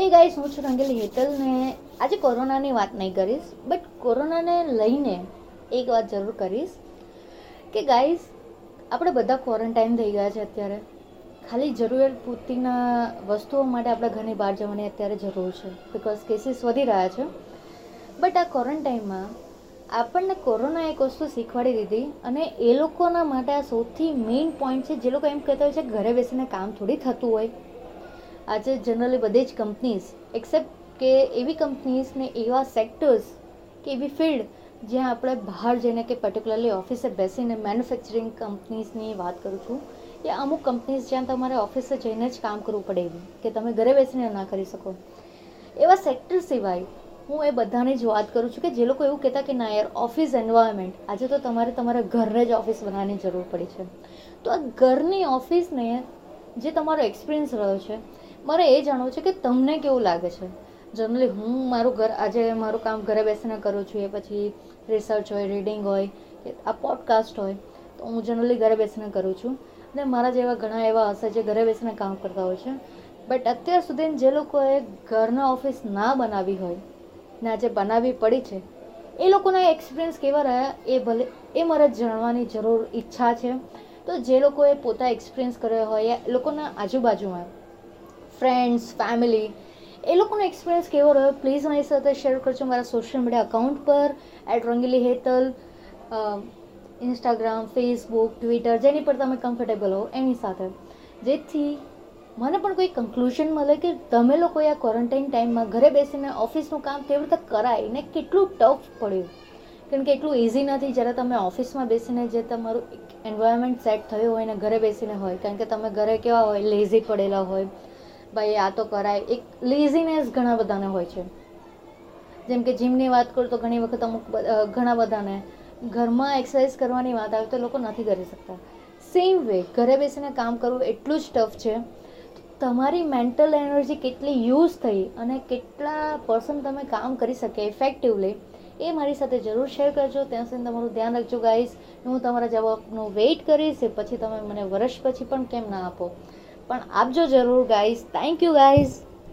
એ guys હું છું રંગેલી હેતલ ને આજે કોરોનાની વાત નહીં કરીશ બટ કોરોનાને લઈને એક વાત જરૂર કરીશ કે ગાઈસ આપણે બધા ક્વોરન્ટાઇન થઈ ગયા છે અત્યારે. ખાલી જરૂરિયાત પૂરતીના વસ્તુઓ માટે આપણે ઘરની બહાર જવાની અત્યારે જરૂર છે બિકોઝ કેસીસ વધી રહ્યા છે. બટ આ ક્વોરન્ટાઇનમાં આપણને કોરોના એક વસ્તુ શીખવાડી દીધી અને એ લોકોના માટે આ સૌથી મેઇન પોઈન્ટ છે, જે લોકો એમ કહેતા હોય છે, ઘરે બેસીને કામ થોડી થતું હોય. આજે જનરલી બધી જ કંપનીઝ એક્સેપ્ટ કે એવી કંપનીઝને એવા સેક્ટર્સ કે એવી ફિલ્ડ જ્યાં આપણે બહાર જઈને કે પર્ટિક્યુલરલી ઓફિસે બેસીને મેન્યુફેક્ચરિંગ કંપનીઝની વાત કરું છું, કે અમુક કંપનીઝ જ્યાં તમારે ઓફિસે જઈને જ કામ કરવું પડે એવું, કે તમે ઘરે બેસીને ના કરી શકો. એવા સેક્ટર સિવાય હું એ બધાની જ વાત કરું છું કે જે લોકો એવું કહેતા કે ના યાર ઓફિસ એન્વાયરમેન્ટ આજે તો તમારે તમારા ઘરને જ ઓફિસ બનાવવાની જરૂર પડી છે. તો આ ઘરની ઓફિસને જે તમારો એક્સપિરિયન્સ રહ્યો છે મારે એ જાણવું છે કે તમને કેવું લાગે છે? જનરલી હું મારું ઘર, આજે મારું કામ ઘરે બેસીને કરું છું, એ પછી રિસર્ચ હોય રીડિંગ હોય, કે આ પોડકાસ્ટ હોય, તો હું જનરલી ઘરે બેસીને કરું છું. અને મારા જેવા ઘણા એવા હશે જે ઘરે બેસીને કામ કરતા હોય છે. બટ અત્યાર સુધી જે લોકોએ ઘરના ઓફિસ ના બનાવી હોય, ને આજે બનાવવી પડી છે, એ લોકોના એક્સપિરિયન્સ કેવા રહ્યા, એ ભલે, એ મારે જાણવાની જરૂર ઈચ્છા છે. તો જે લોકોએ પોતા એક્સપિરિયન્સ કર્યો હોય, એ લોકોના આજુબાજુમાં ફ્રેન્ડ્સ ફેમિલી એ લોકોનો એક્સપિરિયન્સ કેવો રહ્યો? પ્લીઝ મારી સાથે શેર કરજો મારા સોશિયલ મીડિયા અકાઉન્ટ પર at Rangili Hetal Instagram Facebook Twitter જેની પર તમે કમ્ફર્ટેબલ હો, એની સાથે. જેથી મને પણ કોઈ કન્ક્લુઝન મળે કે તમે લોકોએ આ ક્વોરન્ટાઇન ટાઈમમાં ઘરે બેસીને ઓફિસનું કામ કેવી રીતે કરાય ને કેટલું ટફ પડ્યું. કેમ કે એટલું ઇઝી નથી જ્યારે તમે ઓફિસમાં બેસીને જે તમારું એન્વાયરમેન્ટ સેટ થયું હોય ને ઘરે બેસીને હોય. કારણ કે તમે ઘરે કેવા હોય લેઝી પડેલા હોય. ભાઈ, આ તો કરાય. એક લેઝીનેસ ઘણા બધાને હોય છે. જેમ કે જીમની વાત કરું તો ઘણી વખત અમુક ઘણા બધાને ઘરમાં એક્સરસાઇઝ કરવાની વાત આવે તો લોકો નથી કરી શકતા. સેમ વે ઘરે બેસીને કામ કરવું એટલું જ ટફ છે. તમારી મેન્ટલ એનર્જી કેટલી યુઝ થઈ અને કેટલા પર્સન તમે કામ કરી શકે ઇફેક્ટિવલી એ મારી સાથે જરૂર શેર કરજો. ત્યાં સુધી તમારું ધ્યાન રાખજો ગાઈઝ હું તમારા જવાબનો વેઇટ કરીશ પછી તમે મને વર્ષ પછી પણ કેમ ના આપો. પણ આપજો જરૂર ગાઈઝ થેન્ક યુ ગાઈઝ